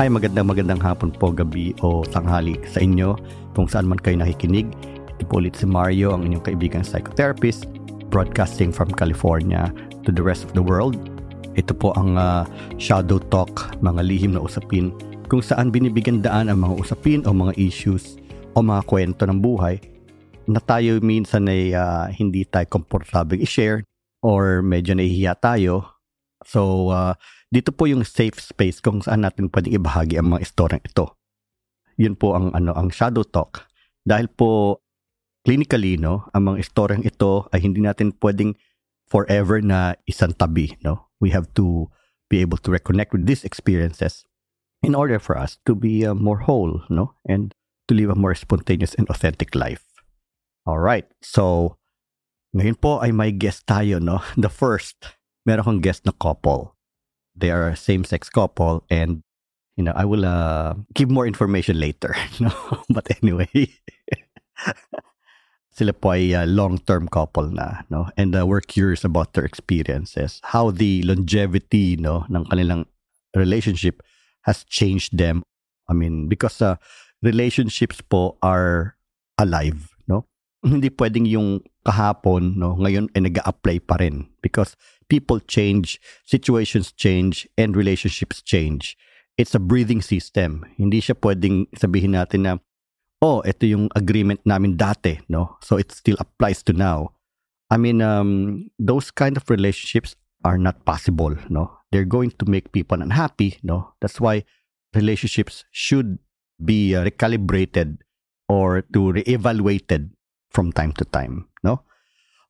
Hi, magandang magandang hapon po, gabi o tanghali sa inyo kung saan man kayo nakikinig. Ito po ulit si Mario, ang inyong kaibigang psychotherapist, broadcasting from California to the rest of the world. Ito po ang uh, Shadow Talk, mga lihim na usapin kung saan binibigyan daan ang mga usapin o mga issues o mga kwento ng buhay na tayo minsan ay uh, hindi tayo komportable i-share or medyo nahihiya tayo. So, uh, dito po yung safe space kung saan natin pwedeng ibahagi ang mga istoryang ito. Yun po ang ano ang shadow talk. Dahil po clinically no, ang mga istoryang ito ay hindi natin pwedeng forever na isang tabi, no. We have to be able to reconnect with these experiences in order for us to be uh, more whole, no, and to live a more spontaneous and authentic life. All right. So, ngayon po ay may guest tayo, no? The first, meron kong guest na couple. they are same-sex couple and you know, I will uh, give more information later. No? But anyway, sila po ay uh, long-term couple na, no? And uh, we're curious about their experiences, how the longevity, no, ng kanilang relationship has changed them. I mean, because uh, relationships po are alive, no? Hindi pwedeng yung kahapon, no, ngayon ay nag-a-apply pa rin because people change, situations change, and relationships change. It's a breathing system. Hindi siya pwedeng sabihin natin na, oh, ito yung agreement namin dati, no? So it still applies to now. I mean, um, those kind of relationships are not possible, no? They're going to make people unhappy, no? That's why relationships should be uh, recalibrated or to reevaluated from time to time, no?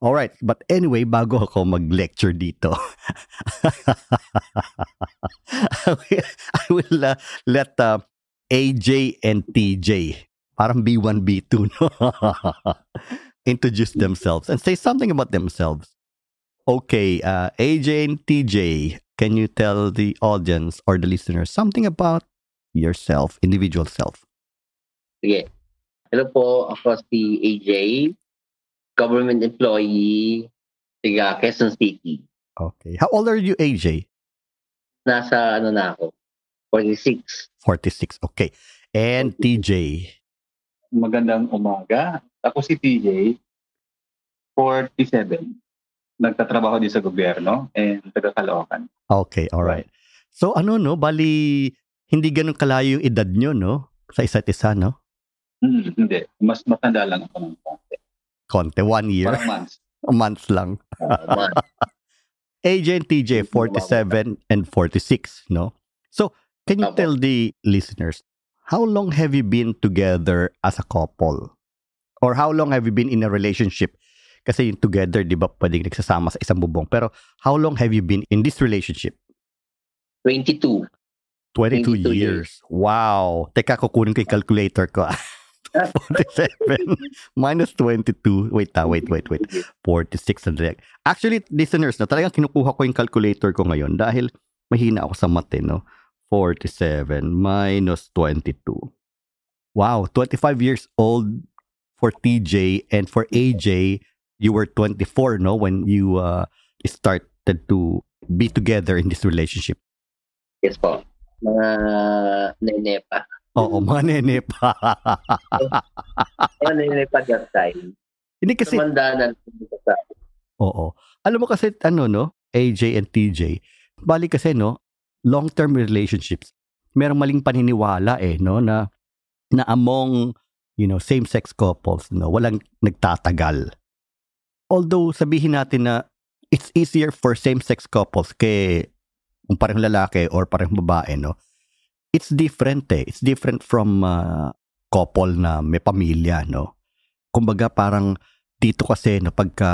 All right, but anyway, bago ako mag-lecture dito, I will, uh, let uh, AJ and TJ, parang B1, B2, no? introduce themselves and say something about themselves. Okay, uh, AJ and TJ, can you tell the audience or the listeners something about yourself, individual self? Sige. Hello po, ako si AJ, government employee, tiga Quezon City. Okay. How old are you, AJ? Nasa ano na ako, 46. 46. Okay. And TJ? Magandang umaga. Ako si TJ, 47. Nagtatrabaho din sa gobyerno and taga Caloocan. Okay, all right. So ano no, bali hindi ganun kalayo yung edad nyo, no? Sa isa't isa, no? Hmm, hindi. Mas matanda lang ako ng konti. Konti, one year. Parang months. A month lang. Uh, AJ and TJ, 47 and 46, no? So, can you tell the listeners, how long have you been together as a couple? Or how long have you been in a relationship? Kasi yung together, di ba, pwedeng nagsasama sa isang bubong. Pero how long have you been in this relationship? 22. 22, 22 years. Wow. Teka, kukunin ko yung calculator ko. 47 minus 22. Wait, ah, wait, wait, wait. 46 na direct. Actually, listeners, no, talagang kinukuha ko yung calculator ko ngayon dahil mahina ako sa mate, no? 47 minus 22. Wow, 25 years old for TJ and for AJ, you were 24, no? When you uh, started to be together in this relationship. Yes po. Mga nene pa. Oo, mga nene pa. Mga nene pa that time. Hindi kasi, Tumanda na sa Oo. Alam mo kasi ano no, AJ and TJ, bali kasi no, long-term relationships, merong maling paniniwala eh no na na among you know same-sex couples no, walang nagtatagal. Although sabihin natin na it's easier for same-sex couples kay kung parang lalaki or parang babae no. It's different eh. It's different from uh, couple na may pamilya no. Kumbaga parang dito kasi no pagka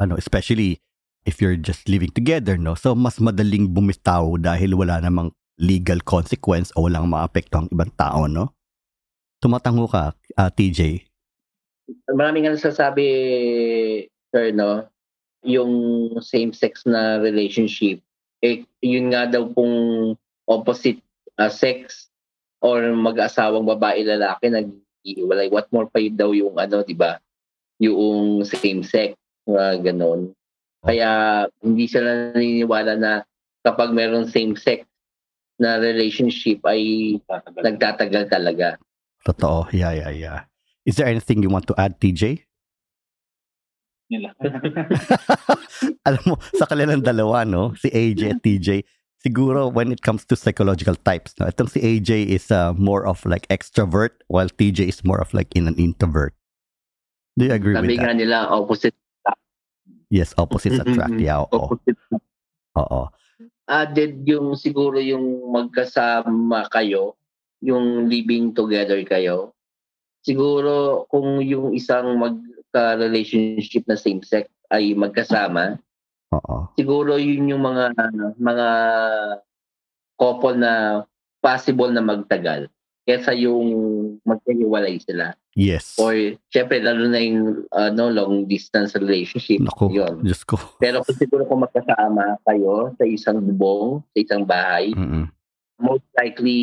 ano especially if you're just living together no so mas madaling bumitaw dahil wala namang legal consequence o walang maapekto ang ibang tao no tumatango ka ah, TJ Maraming nga nasasabi, sir, no? Yung same-sex na relationship, eh, yun nga daw pong opposite uh, sex or mag-asawang babae-lalaki nag-iwalay. What more pa yun daw yung ano, di ba? Yung same-sex, uh, ganon. Kaya hindi sila naniniwala na kapag meron same-sex na relationship ay Tatagal. nagtatagal talaga. Totoo. Yeah, yeah, yeah. Is there anything you want to add, TJ? nila. Alam mo, sa kanilang dalawa, no? Si AJ at TJ, siguro when it comes to psychological types, no? Itong si AJ is uh, more of like extrovert while TJ is more of like in an introvert. Do you agree Sabi with that? nila, opposite. Yes, opposites attract. Yeah, oo. opposite. Oo. Added yung siguro yung magkasama kayo, yung living together kayo. Siguro kung yung isang magka-relationship na same-sex ay magkasama, Oo. siguro yun yung mga mga couple na possible na magtagal kesa yung magkahiwalay sila. Yes. Or syempre lalo na yung ano, long distance relationship. Naku, Yun. Diyos ko. Pero kung siguro kung magkasama kayo sa isang bubong, sa isang bahay, Mm-mm. most likely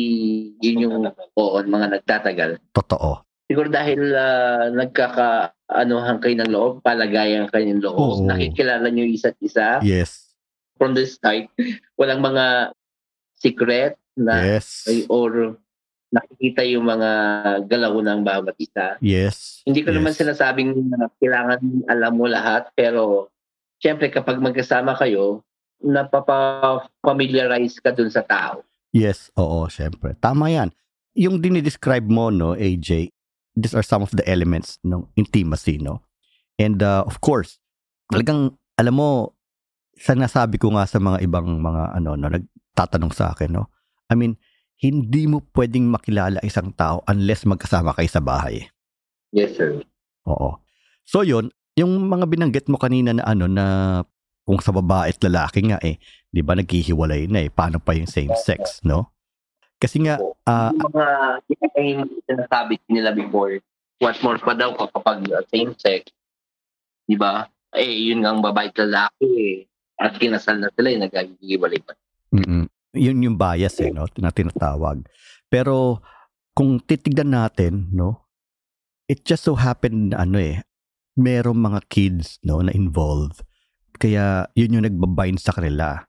yun yung oo, mga nagtatagal. Totoo. Siguro dahil uh, nagkaka anuhan kayo ng loob, palagayan kayo ng loob, Oo. nakikilala nyo isa't isa Yes. from the start. Walang mga secret na Yes. or nakikita yung mga galaw ng bawat isa. Yes. Hindi ko naman Yes. sinasabing na kailangan alam mo lahat, pero syempre kapag magkasama kayo, napapa-familiarize ka dun sa tao. Yes, oo, syempre. Tama yan. Yung dinidescribe mo, no, AJ, these are some of the elements ng intimacy, no? And uh, of course, talagang, alam mo, sa nasabi ko nga sa mga ibang mga, ano, no, nagtatanong sa akin, no? I mean, hindi mo pwedeng makilala isang tao unless magkasama kayo sa bahay. Yes, sir. Oo. So yun, yung mga binanggit mo kanina na ano na kung sa babae at lalaki nga eh, 'di ba naghihiwalay na eh, paano pa yung same sex, no? Kasi nga ah, yung mga yung sinasabi nila before, what more pa daw kapag uh, same sex, di ba? Eh, yun nga ang babae lalaki eh. At kinasal na sila, eh, naghihiwalay pa. mm yun yung bias eh, no, na tinatawag. Pero kung titignan natin, no, it just so happened na ano eh, merong mga kids, no, na involved. Kaya yun yung nagbabind sa kanila.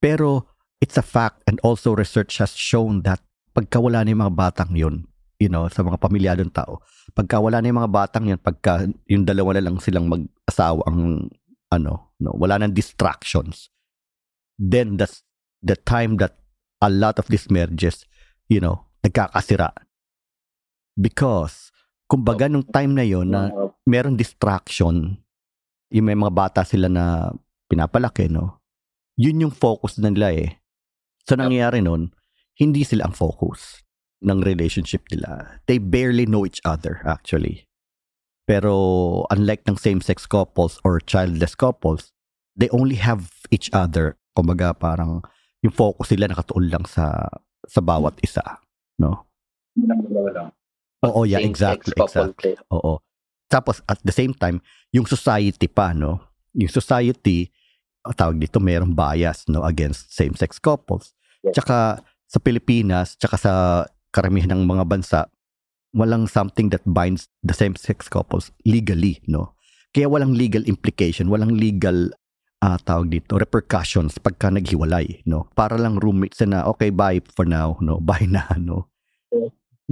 Pero it's a fact and also research has shown that pagka wala na yung mga batang yun, you know, sa mga pamilyadong tao, pagka wala na yung mga batang yun, pagka yung dalawa na lang silang mag-asawa ang ano, no, wala nang distractions, then that's the time that a lot of these marriages, you know, nagkakasira. Because, kumbaga nung time na yon na merong distraction, yung may mga bata sila na pinapalaki, no? Yun yung focus na nila eh. So, nangyayari nun, hindi sila ang focus ng relationship nila. They barely know each other, actually. Pero, unlike ng same-sex couples or childless couples, they only have each other. Kumbaga, parang yung focus nila nakatuon lang sa sa bawat isa, no? Oo, yeah, exactly, exactly. Oo. Tapos at the same time, yung society pa, no? Yung society, tawag dito, mayroong bias, no, against same-sex couples. Yes. Tsaka sa Pilipinas, tsaka sa karamihan ng mga bansa, walang something that binds the same-sex couples legally, no? Kaya walang legal implication, walang legal ah tawag dito, repercussions pagka naghiwalay, no? Para lang roommates na, okay, bye for now, no? Bye na, no?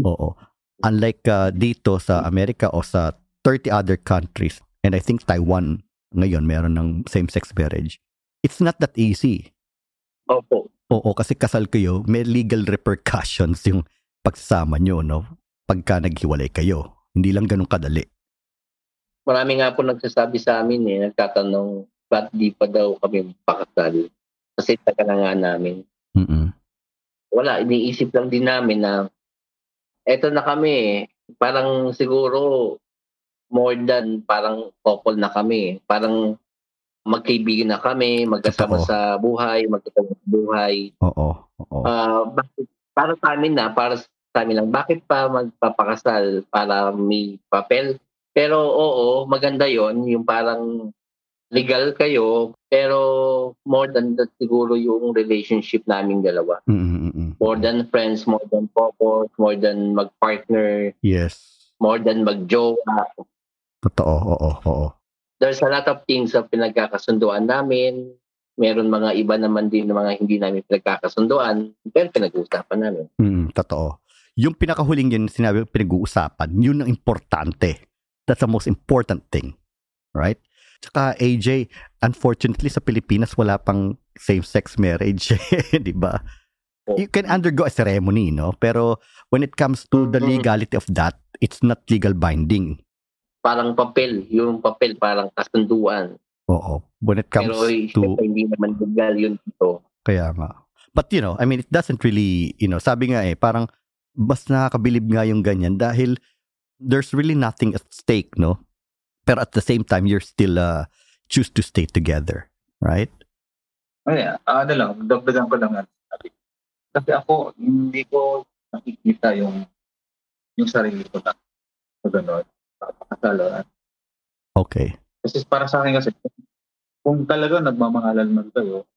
Oo. Unlike ah, dito sa Amerika o sa 30 other countries, and I think Taiwan ngayon meron ng same-sex marriage, it's not that easy. Opo. Oo, kasi kasal kayo, may legal repercussions yung pagsasama nyo, no? Pagka naghiwalay kayo. Hindi lang ganun kadali. Marami nga po nagsasabi sa amin eh, nagtatanong, ba't di pa daw kami pakasal? Kasi taga na nga namin. Mm-mm. Wala, iniisip lang din namin na eto na kami eh. Parang siguro more than parang couple na kami. Parang magkaibigan na kami, magkasama Totoo. sa buhay, magkasama sa buhay. Oo, oo. Ah, bakit, para sa amin na, para sa amin lang, bakit pa magpapakasal para may papel? Pero oo, maganda yon yung parang legal kayo, pero more than that siguro yung relationship naming dalawa. Mm-mm. More than friends, more than couple, more than mag-partner, Yes. more than mag-jowa. Totoo, oo, oo. There's a lot of things na pinagkakasunduan namin. meron mga iba naman din na mga hindi namin pinagkakasunduan, pero pinag-uusapan namin. Mm, totoo. Yung pinakahuling yun, sinabi pinag-uusapan, yun ang importante. That's the most important thing. Right? Tsaka AJ, unfortunately sa Pilipinas wala pang same-sex marriage, 'di ba? You can undergo a ceremony, no? Pero when it comes to the Mhm. legality of that, it's not legal binding. Parang papel, yung papel parang kasunduan. Oo. When it comes Pero to syempre, hindi naman legal yun dito. Kaya nga. But you know, I mean, it doesn't really, you know, sabi nga eh, parang mas nakakabilib nga yung ganyan dahil there's really nothing at stake, no? Pero at the same time, you're still uh, choose to stay together, right? Ay, ah, ano lang, dagdagan ko lang. sabi. Kasi ako, hindi ko nakikita yung yung sarili ko na sa gano'n. Pakasalo. Okay. Kasi para sa akin kasi, kung talaga nagmamahalan man kayo,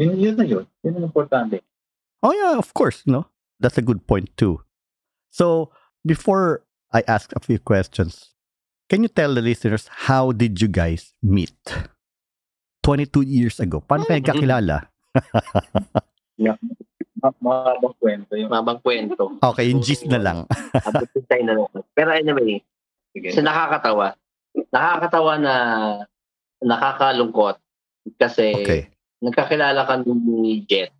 yun, yun na yun. Yun ang importante. Oh yeah, of course, no? That's a good point too. So, before I ask a few questions, can you tell the listeners how did you guys meet? 22 years ago. Paano kayo kakilala? Ma- Mahabang kwento yung Mabang kwento. Okay, yung gist na lang. Abutin tayo na lang. Pero anyway, Sige. kasi nakakatawa. Nakakatawa na nakakalungkot kasi Okay. nagkakilala ka ni Jet.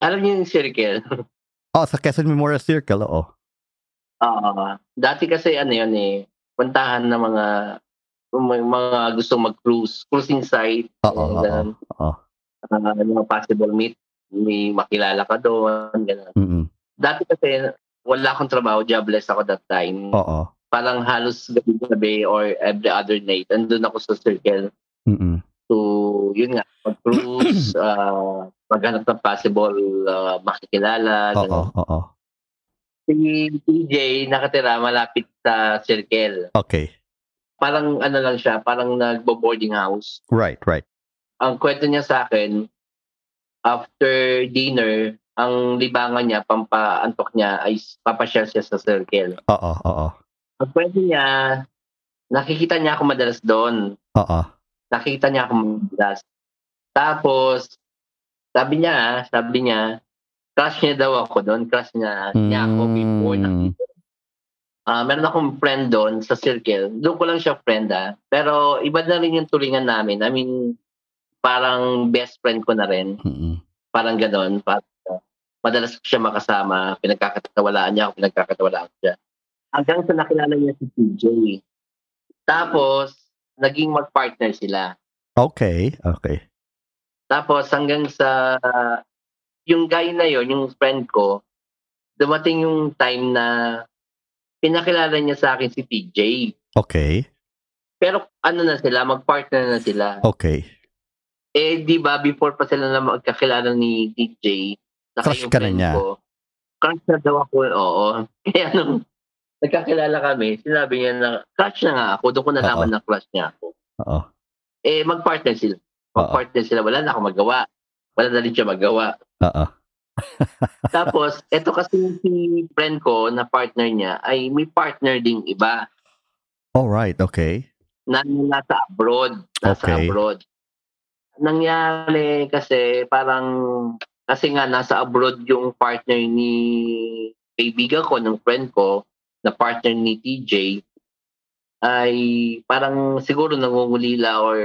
Alam niyo yung circle? Oh, sa Quezon Memorial Circle, oo. Ah, dati kasi ano yun eh, puntahan ng mga may mga gusto mag-cruise, cruising site, Oo, oo, oo. Ah, mga possible meet, may makilala ka doon, ganun. Mm-mm. Dati kasi wala akong trabaho, jobless ako that time. Oo. Parang halos gabi-gabi or every other night, andun ako sa circle Mm-mm. to, yun nga, mag-cruise, ah, maghanap ng possible ah, makikilala, Oo, oo. Si TJ nakatira malapit sa circle. Okay. Parang ano lang siya, parang nagbo-boarding house. Right, right. Ang kwento niya sa akin, after dinner, ang libangan niya, pampaantok niya, ay papasyal siya sa circle. Oo, oo. Ang kwento niya, nakikita niya ako madalas doon. Oo. Nakikita niya ako madalas. Tapos, sabi niya, sabi niya, crush niya daw ako doon. Crush niya, niya ako before Mm. nakita. Ah, meron akong friend doon sa circle. Doon ko lang siya friend ah. Pero iba na rin yung tulingan namin. I mean, parang best friend ko na rin. Mm-mm. Parang ganon. Parang, ah, madalas ko siya makasama. Pinagkakatawalaan niya ako, pinagkakatawalaan ko siya. Hanggang sa nakilala niya si TJ. Tapos, naging mag-partner sila. Okay, okay. Tapos hanggang sa yung guy na yon, yung friend ko, dumating yung time na pinakilala niya sa akin si TJ. Okay, Pero ano na sila, mag-partner na sila. okay. Eh, di ba, before pa sila na magkakilala ni TJ, saka Crush ka na niya. Ko, crush na daw ako, oo. Kaya nung nagkakilala kami, sinabi niya na, crush na nga ako. Doon ko nalaman na crush niya ako. Oo. Eh, mag-partner sila. Mag-partner sila. Wala na ako magawa. Wala na rin siya magawa. Oo. Tapos, eto kasi si friend ko na partner niya ay may partner ding iba All right, okay. na nasa abroad. Nasa Okay. abroad. Nangyari kasi parang kasi nga nasa abroad yung partner ni kaibigan ko, ng friend ko, na partner ni TJ ay parang siguro nangungulila or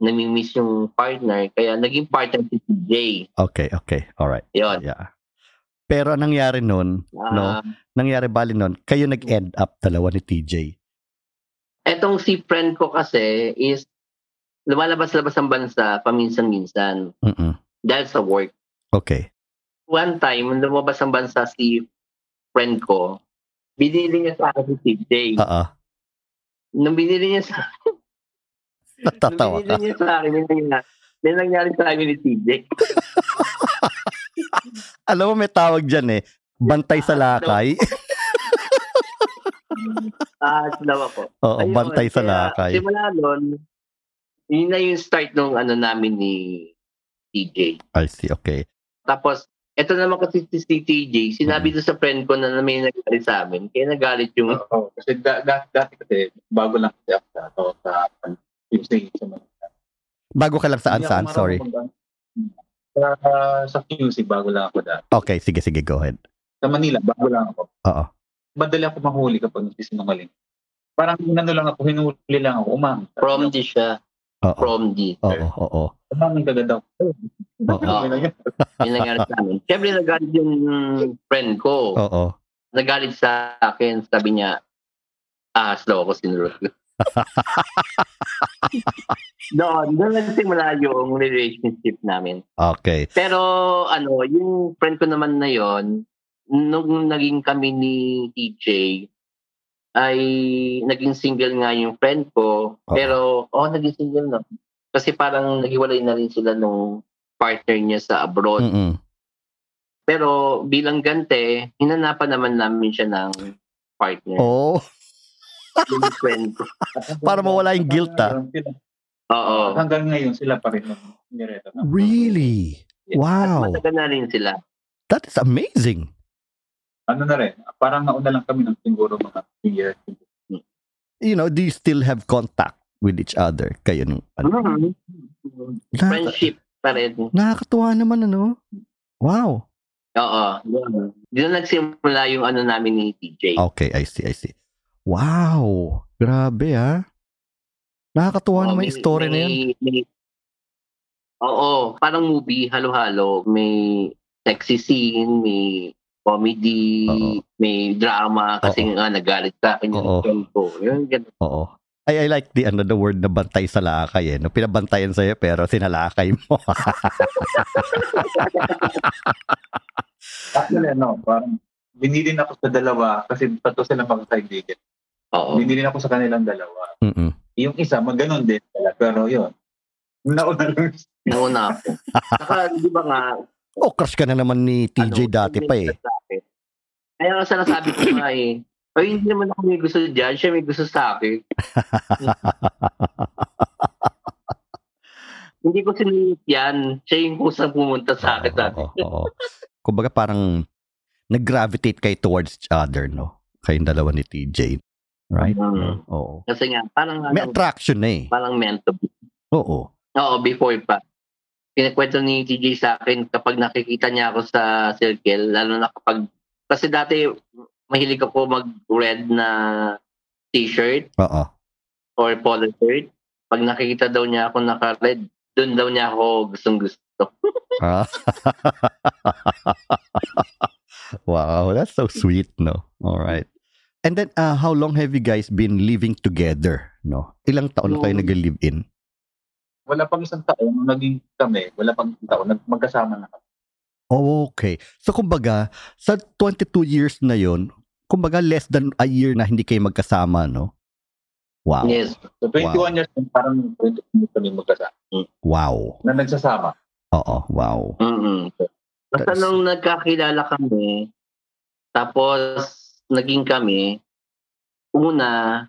namimiss yung partner kaya naging partner si TJ. Okay, okay. All right. Yun. Yeah. Pero anong nangyari nun, No. Ah, nangyari bali nun, kayo nag-end up dalawa ni TJ. Etong si friend ko kasi is lumalabas-labas ang bansa paminsan-minsan Mm-mm. dahil sa work. Okay. One time, lumabas ang bansa si friend ko, binili niya sa akin si TJ. Oo. Nung binili niya sa Natatawa nung ka. binili niya sa akin, may nangyari, may nangyari sa akin ni TJ. Alam mo, may tawag dyan eh. Bantay sa lakay. Ah, sinawa ko. Oo, Ayun, bantay sa lakay. Simula nun, yun na yung start nung ano namin ni TJ. I see, okay. Tapos, eto naman kasi si si TJ, sinabi Mm-hmm. doon sa friend ko na, may nagkali sa amin. Kaya nagalit yung Oo, kasi da, da, dati kasi, bago lang kasi ako sa, sa, sa, yung sa, sa mga Bago ka lang saan Hindi saan? Sorry. Sa, sa QC, bago lang ako dati. Okay, sige, sige, go ahead. Sa Manila, bago lang ako. Oo. Madali ako mahuli kapag nagsisinungaling. Parang inano lang ako, hinuli lang ako, umang. From D siya. Oo. From D. Oo, oo. Oo. Ano na yan? Yung nangyari sa amin. Siyempre, nagalit yung friend ko. Oo. Nagalit sa akin. Sabi niya, ah, slow ako sinurot ko. doon, doon nagsimula yung relationship namin. Okay. Pero, ano, yung friend ko naman na yon nung naging kami ni TJ, ay naging single nga yung friend ko. Oo. Pero, oh, naging single na. Kasi parang naghiwalay na rin sila nung partner niya sa abroad. Mm-mm. Pero bilang gante, hinanapan naman namin siya ng partner. Oh, Yung friend ko. Para mawala yung guilt, ah. Oo. Hanggang ngayon, sila pa rin really? Wow. At matagal na rin sila. That is amazing. Ano na rin, parang nauna lang kami ng siguro mga 2 years. You know, do you still have contact with each other? Kayo nung, ano? Mhm. Nakaka- Friendship pa rin. nakakatuwa naman, ano? Wow. Oo. yun. Doon nagsimula yung ano namin ni TJ. Okay, I see, I see. Wow. Grabe, ah. Nakakatuwa Oo, naman yung story na yun. may- may- Oo, parang movie, halo-halo. May sexy scene, may comedy, Oo. may drama kasi Oo. nga nagalit sa akin yung friend ko. Yun, ganun. Oo. I, I like the, ano, the word na bantay sa lakay, eh. No? Pinabantayan sa'yo, pero sinalakay mo. Actually, ano, parang binilin ako sa dalawa kasi tatlo sila magkaibigan. Oo. Binilin ako sa kanilang dalawa. Mm-mm. Yung isa, maganon din pala. Pero yun, nauna lang. Nauna ako. Saka, di ba nga, Oh, crush ka na naman ni TJ ano, dati pa, eh. sa. Kaya nga sinasabi ko nga eh, ay hindi naman ako may gusto dyan, siya may gusto sa akin. hindi ko sinunod yan. Siya yung kusang pumunta sa akin. Oo, oo, oo. Kumbaga parang nag-gravitate kayo towards each other, no? Kayong dalawa ni TJ. Right? Mm. Oo. Kasi nga, parang May ano, attraction na eh. parang meant to be. Oo. Oo, before pa. Pinakwento ni TJ sa akin kapag nakikita niya ako sa circle, lalo na kapag, kasi dati mahilig ako mag-red na t-shirt Oo. or polo shirt. Pag nakikita daw niya ako naka-red, doon daw niya ako gustong gusto. Ah. wow, that's so sweet, no? All right. And then, uh, how long have you guys been living together, no? Ilang taon na kayo Hmm. nag-live-in? Wala pang isang taon, naging kami, wala pang isang taon, magkasama na kami. Okay. So, kumbaga, sa 22 years na yon, kumbaga, less than a year na hindi kayo magkasama, no? Wow. Yes. So 21 years, parang 22 years kami magkasama. Wow. Na nagsasama. Oo, wow. mm Basta That's- nung nagkakilala kami, tapos naging kami, una,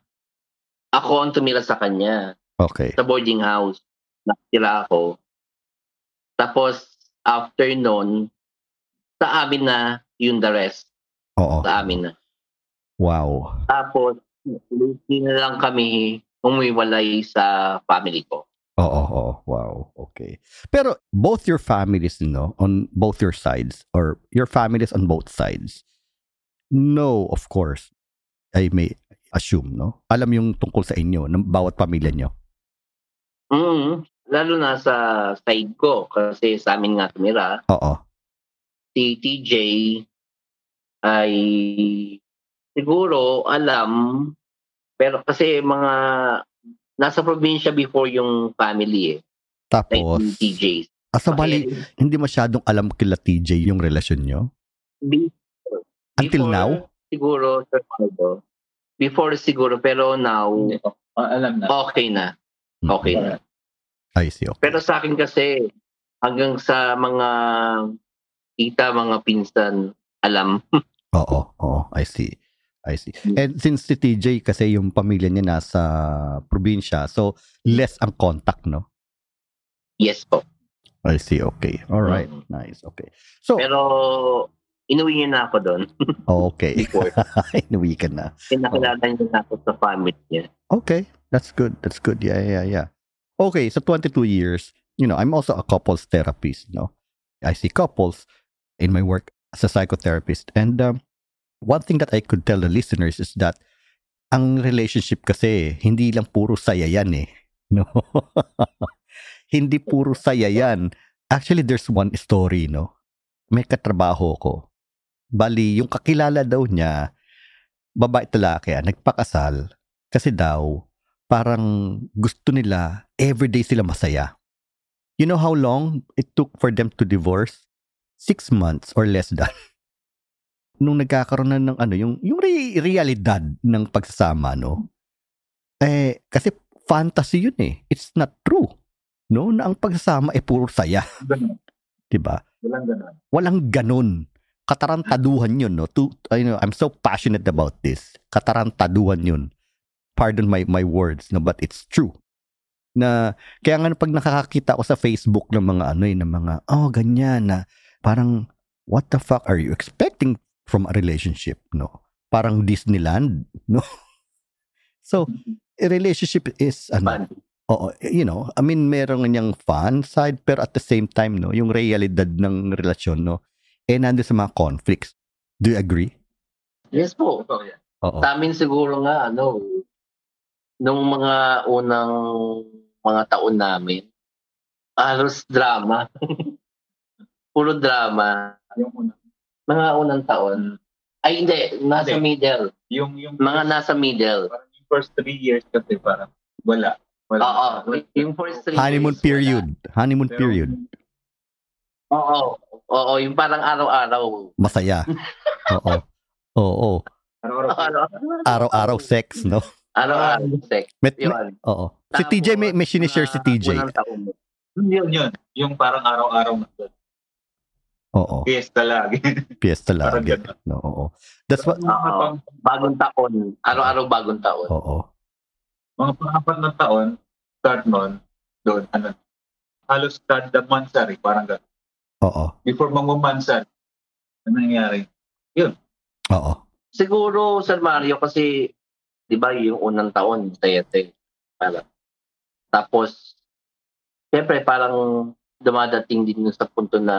ako ang tumira sa kanya Okay. sa boarding house. Nakitira ako. Tapos, after nun, sa amin na yung the rest. Oo. Sa amin na. Wow. Tapos, hindi na lang kami umiwalay sa family ko. Oo, oo. Wow. Okay. Pero both your families, no, on both your sides, or your families on both sides, no, of course, I may assume, no? Alam yung tungkol sa inyo, ng bawat pamilya nyo. Mm, lalo na sa side ko kasi sa amin nga tumira. Oo. Si TJ ay siguro alam pero kasi mga nasa probinsya before yung family eh. Tapos, TJ. asa bali, hindi masyadong alam kila TJ yung relasyon nyo? Before, Until now? Siguro, Sir Margo. Before siguro, pero now, ko. Ah, alam na. okay na. Okay na. I see. Okay. Pero sa akin kasi, hanggang sa mga tita, mga pinsan, alam. Oo, oo. I see. I see. And since si TJ kasi yung pamilya niya nasa probinsya, so less ang contact, no? yes po. I see. Okay. All right. Mm. Nice. Okay. So, Pero, inuwi niya na ako doon okay. before. Inuwi ka na. Pinakilala niya na ako sa family niya. Okay. That's good. That's good. Yeah, yeah, yeah. okay, so 22 years, you know, I'm also a couples therapist, no? I see couples in my work as a psychotherapist. And um, one thing that I could tell the listeners is that ang relationship kasi, hindi lang puro saya yan eh. No? hindi puro saya yan. Actually, there's one story, no? May katrabaho ko. Bali, yung kakilala daw niya, babae at lalaki, ah, nagpakasal. Kasi daw, parang gusto nila, everyday sila masaya. You know how long it took for them to divorce? Six months or less than. Nung nagkakaroon na ng ano, yung, yung re- realidad ng pagsasama, no? Eh, kasi fantasy yun eh. It's not true. No? Na ang pagsasama ay puro saya. Ganun. Diba? Walang ganun. Walang ganun. Katarantaduhan yun, no? To, I know, I'm so passionate about this. Katarantaduhan yun. Pardon my my words, no? But it's true. Na, kaya nga pag nakakakita ko sa Facebook ng mga ano eh, ng mga, oh, ganyan na, parang, what the fuck are you expecting from a relationship, no? Parang Disneyland, no? So, a relationship is, ano, Fun. Oo, you know, I mean, meron niyang fun side, pero at the same time, no, yung realidad ng relasyon, no, eh, nandun sa mga conflicts. Do you agree? Yes po. Totoo yan. Oo. Sa amin siguro nga, ano, nung mga unang mga taon namin, halos drama. Puro drama. Yung una. Mga unang taon. Ay, hindi. Nasa Hindi. middle. Yung, yung, Mga nasa middle. parang yung first three years kasi parang wala. wala. Oo. Yung first three Honeymoon years, wala. period. Honeymoon Pero- period. Oo. Oo. Yung parang araw-araw. Masaya. Oo. Oo. Araw-araw. Araw-araw. Araw-araw sex, no? Araw-araw. sex. Met, Yun. oo. Si TJ, may, may sinishare si TJ. Yun yun. Yung parang araw-araw na Oo. fiesta lagi. Fiesta lagi. No, oo. That's what, pang, Bagong taon. Araw-araw bagong taon. oo. mga pang-apat na taon, start nun, doon, ano, halos start the mansari, parang gano'n. Oo. Before mag-mansari, ano nangyayari? Oo. Siguro, Sir Mario, kasi, di ba, yung unang taon, saya-saya. Parang. Tapos, siyempre, parang dumadating din sa punto na,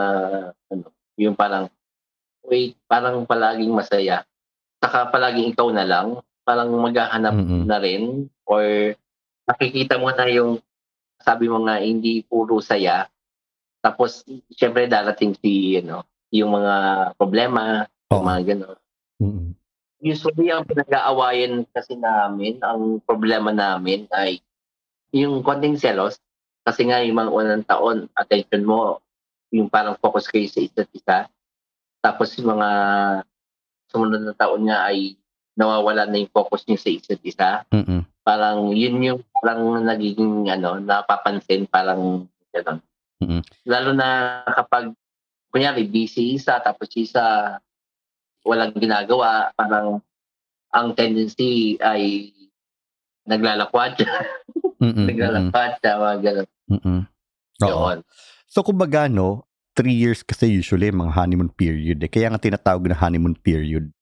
ano, yung parang, wait, parang palaging masaya. Saka palaging ikaw na lang, parang maghahanap Mm-mm. na rin, or nakikita mo na yung, sabi mo nga, hindi puro saya. Tapos, siyempre, darating si, ano, yung mga problema, yung Oo. mga gano'n Mm-mm. usually ang pinag-aawayan kasi namin, ang problema namin ay yung konting selos. Kasi nga yung mga unang taon, attention mo, yung parang focus kayo sa isa't isa. Tapos yung mga sumunod na taon nga ay nawawala na yung focus niyo sa isa't isa. Mm-mm. Parang yun yung parang nagiging ano, napapansin, parang gano'n. Mm-mm. Lalo na kapag, kunyari, busy isa, tapos isa walang ginagawa, parang ang tendency ay naglalakwat. Mm-mm. naglalakwat, mga ganun. Mm-mm. Oo. Yun. So kumbaga no, three years kasi usually mga honeymoon period. Eh. Kaya nga tinatawag na honeymoon period.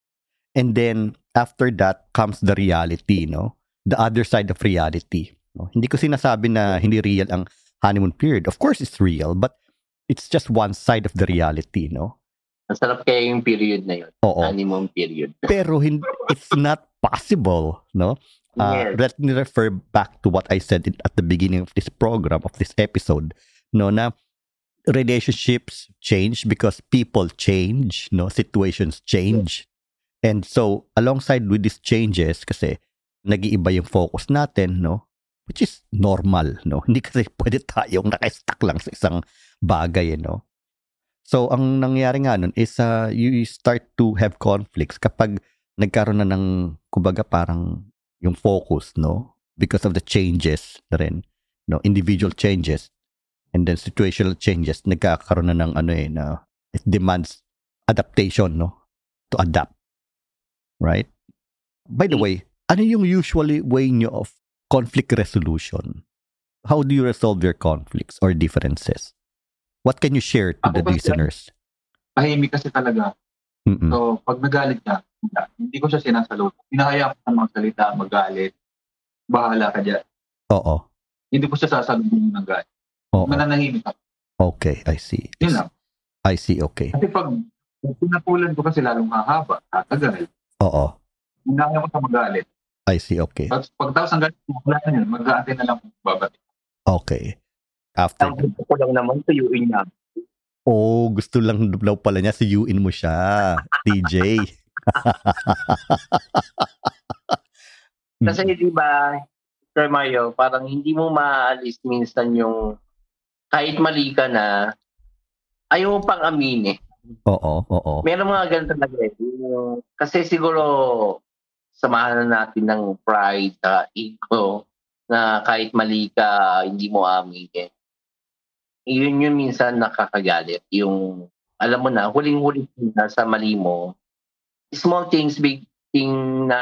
And then after that comes the reality, no? The other side of reality. No? Hindi ko sinasabi na hindi real ang honeymoon period. Of course it's real, but it's just one side of the reality, no? Ang sarap kaya yung period na yun, Oo. honeymoon period. Pero hindi, it's not possible, no? Uh. Let me refer back to what I said at the beginning of this program, of this episode, no, na relationships change because people change, no, situations change. And so, alongside with these changes, kasi nag-iiba yung focus natin, no, which is normal, no? Hindi kasi pwede tayong naka-stuck lang sa isang bagay, eh, no? So, ang nangyari nga nun is uh, you start to have conflicts kapag nagkaroon na ng, kumbaga parang yung focus, no? Because of the changes na rin, no? Individual changes and then situational changes, nagkakaroon na ng ano eh, na it demands adaptation, no? To adapt. Right? By the way, ano yung usually way nyo of conflict resolution? How do you resolve your conflicts or differences? What can you share to Ako the listeners? Tahimik kasi talaga. Mm-mm. So, pag nagalit ka. Hindi ko siya sinasalut. Hinahayaan ko na magsalita, magalit. Bahala ka dyan. Oo. hindi ko siya sasalubungin ng galit. Oo. Mananahimik ako. Okay, I see. Yun lang. I see, okay. Kasi pag pinapulan ko kasi lalong hahaba, tatagal. Oo. Hinaya ko sa magalit. I see, okay. Tapos pagtapos ng galit, wala na yun. Mag-aantay na lang kung babati. Okay. After Ang gusto ko lang naman tuyuin niya. Oh, gusto lang daw pala niya siyuin mo siya, TJ. Kasi di ba, Sir Mario, parang hindi mo maalis minsan yung kahit mali ka na, ayaw mo pang aminin. Oo, oo. Meron mga ganun talaga eh. Kasi siguro, samahan na natin ng pride sa ego na kahit mali ka, hindi mo aminin. Yun yung minsan nakakagalit. Yung, alam mo na, huling-huli na sa mali mo, small things, big thing na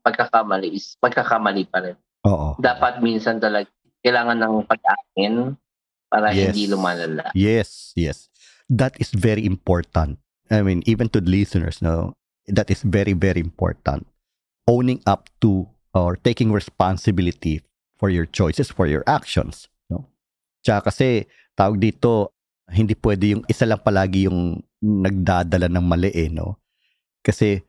pagkakamali is pagkakamali pa rin. Oo. Dapat minsan talaga kailangan ng pag-amin para Yes. hindi lumalala. Yes, yes. That is very important. I mean, even to the listeners, no, that is very, very important. Owning up to or taking responsibility for your choices, for your actions. No? Tsaka kasi, tawag dito, hindi pwede yung isa lang palagi yung nagdadala ng mali eh, no? Kasi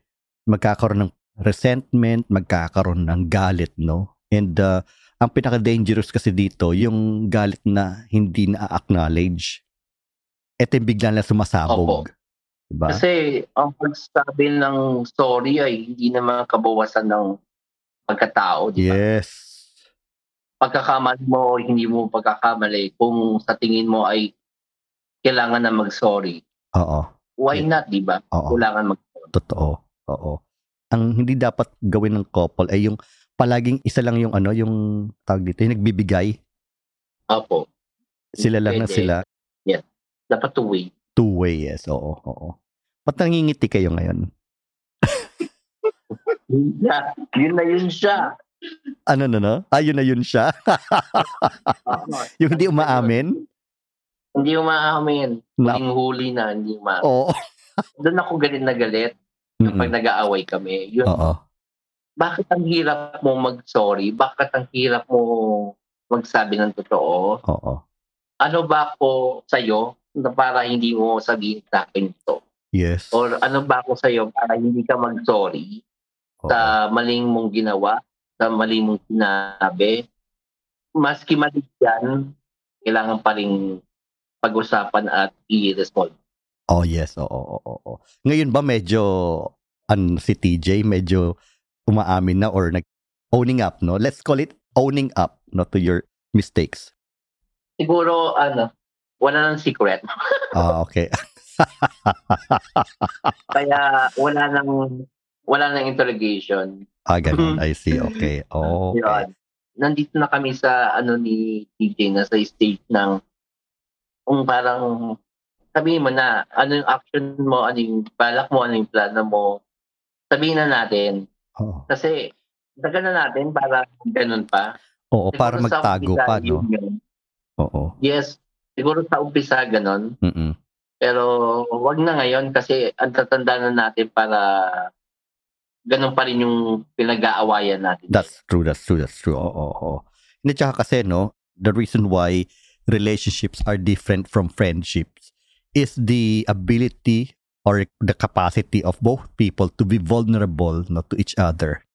magkakaroon ng resentment, magkakaroon ng galit, no? And uh, ang pinaka-dangerous kasi dito, yung galit na hindi na-acknowledge. Ito yung bigla na sumasabog. Diba? Kasi ang pagsabi ng sorry ay hindi naman kabawasan ng pagkatao. Di ba? Yes. Pagkakamali mo o hindi mo pagkakamali, kung sa tingin mo ay kailangan na mag-sorry, Oo. why Yeah. not, di ba? Kailangan mag-sorry. Totoo. Oo. Ang hindi dapat gawin ng couple ay yung palaging isa lang yung ano, yung tawag dito, yung nagbibigay. Opo. Sila lang na sila. Dapat two-way. Two-way, yes. Oo, oo. Ba't nangingiti kayo ngayon? Yun na, yun na yun siya. Ano na no? Ah, yun na yun siya. yung hindi umaamin? Hindi umaamin. Na, huli na, hindi umaamin. oo. Doon ako galit na galit Mm-mm. kapag nag-aaway kami. Yun, Oo. bakit ang hirap mo mag-sorry? Bakit ang hirap mo magsabi ng totoo? Oo. Ano ba ako sa'yo na para hindi mo sabihin sa akin ito? Yes. Or ano ba ako sa'yo para hindi ka mag-sorry Oo. sa maling mong ginawa, sa maling mong sinabi? Maski mali yan, kailangan pa rin pag-usapan at i-resolve. Oh, yes. Oo, oo, oo, oo. Ngayon ba medyo ano si TJ medyo umaamin na or nag owning up, no? Let's call it owning up no to your mistakes. Siguro, ano, wala nang secret. Ah, okay. Kaya wala nang wala nang interrogation. ah, ganun. I see. Okay. Oh, okay. Yun. Nandito na kami sa ano ni TJ na sa stage ng kung parang sabihin mo na ano yung action mo, ano yung balak mo, ano yung plano mo. Sabihin na natin. Oo. Kasi tagal na natin para ganun pa. Oo, para Siguro sa magtago umpisa, pa, no? yun. Oo. Yes, siguro sa umpisa ganun. Mm-mm. Pero wag na ngayon kasi ang tatanda na natin para ganun pa rin yung pinag-aawayan natin. That's true, that's true, that's true. Oo, oo, oo. Hindi, tsaka kasi, no, the reason why relationships are different from friendships is the ability or the capacity of both people to be vulnerable no, to each other.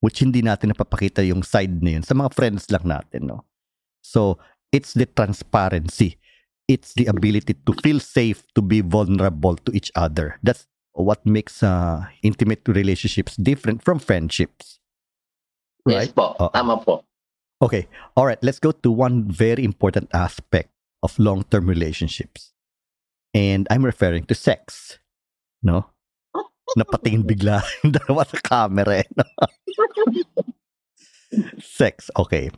Which hindi natin napapakita yung side na yun sa mga friends lang natin, no? So, it's the transparency. It's the ability to feel safe to be vulnerable to each other. That's what makes uh, intimate relationships different from friendships. Yes Right? po, Oo. tama po. Okay. All right. Let's go to one very important aspect of long-term relationships. And I'm referring to sex. No? Napatingin bigla yung dalawa sa camera. Eh, no? sex. Okay.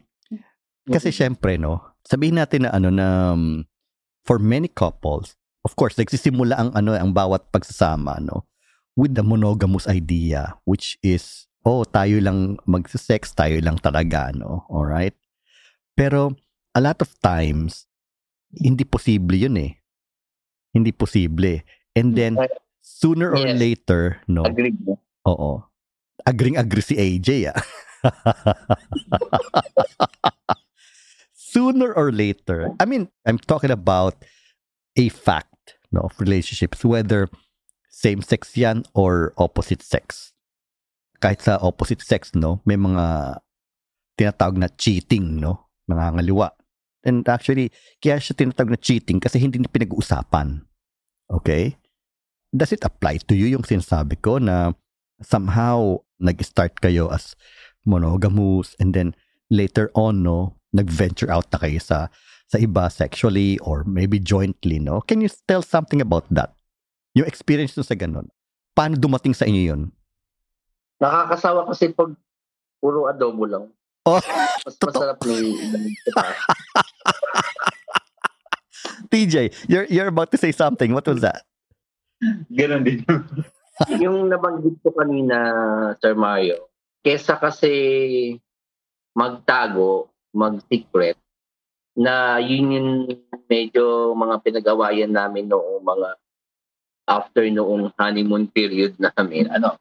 Kasi syempre, no? Sabihin natin na ano na um, for many couples, of course, nagsisimula ang ano ang bawat pagsasama, no? With the monogamous idea, which is oh, tayo lang magse-sex, tayo lang talaga, no? Alright? Pero, a lot of times, hindi posible yun eh. Hindi posible. And then, sooner or Yes. later, no? Agree. Oo. Agring-agree si AJ, ah. sooner or later, I mean, I'm talking about a fact no, of relationships, whether same-sex yan or opposite sex. Kahit sa opposite sex, no, may mga tinatawag na cheating, no, nangangaliwa. And actually, kaya siya tinatawag na cheating kasi hindi na pinag-uusapan. Okay? Does it apply to you yung sinasabi ko na somehow nag-start kayo as monogamous and then later on, no, nag-venture out na kayo sa sa iba sexually or maybe jointly, no? Can you tell something about that? Yung experience nyo sa ganun. Paano dumating sa inyo yun? Nakakasawa kasi pag puro adobo lang. Oh, Mas totoo. masarap ni TJ, you're, you're about to say something. What was that? Ganon din. yung nabanggit ko kanina, Sir Mario, kesa kasi magtago, mag-secret, na yun yung medyo mga pinag-awayan namin noong mga after noong honeymoon period namin. ano,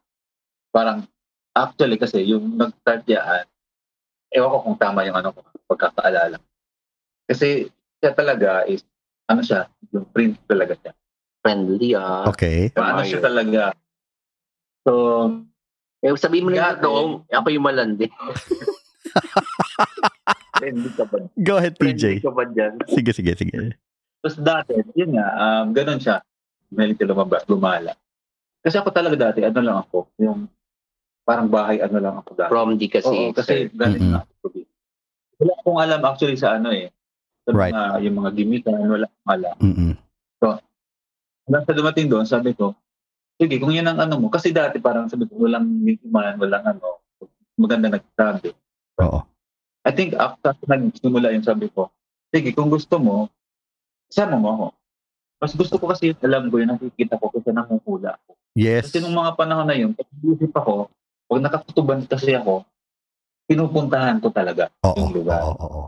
parang, actually kasi, yung nag-start yan, ewan ko kung tama yung ano ko, pagkakaalala. Kasi, siya talaga is, ano siya, yung print talaga siya. Friendly ah. Okay. Paano siya talaga. So, Eh, sabihin mo na Dati- doon, ako yung malandi. Friendly ka ba? Go ahead, Friendly TJ. ka ba dyan? Sige, sige, sige. Tapos dati, yun nga, um, ganun siya. Melito lumabas, lumala. Kasi ako talaga dati, ano lang ako, yung parang bahay, ano lang ako dati. From di kasi. Oo, kasi galing Mm-mm. nga ako. dito. Wala akong alam actually sa ano eh. Sa Right. mga, yung mga gimikan, wala akong alam. Mm-mm. Hanggang sa dumating doon, sabi ko, sige, kung yan ang ano mo, kasi dati parang sabi ko, walang man, walang ano, maganda nagsabi. Oo. I think after nagsimula yung sabi ko, sige, kung gusto mo, sama mo ako. Mas gusto ko kasi alam ko yung nakikita ko kasi namumula ako. Yes. Kasi nung mga panahon na yun, pag isip ako, pag nakatutuban kasi ako, pinupuntahan ko talaga Oo, yung lugar. oo, oo.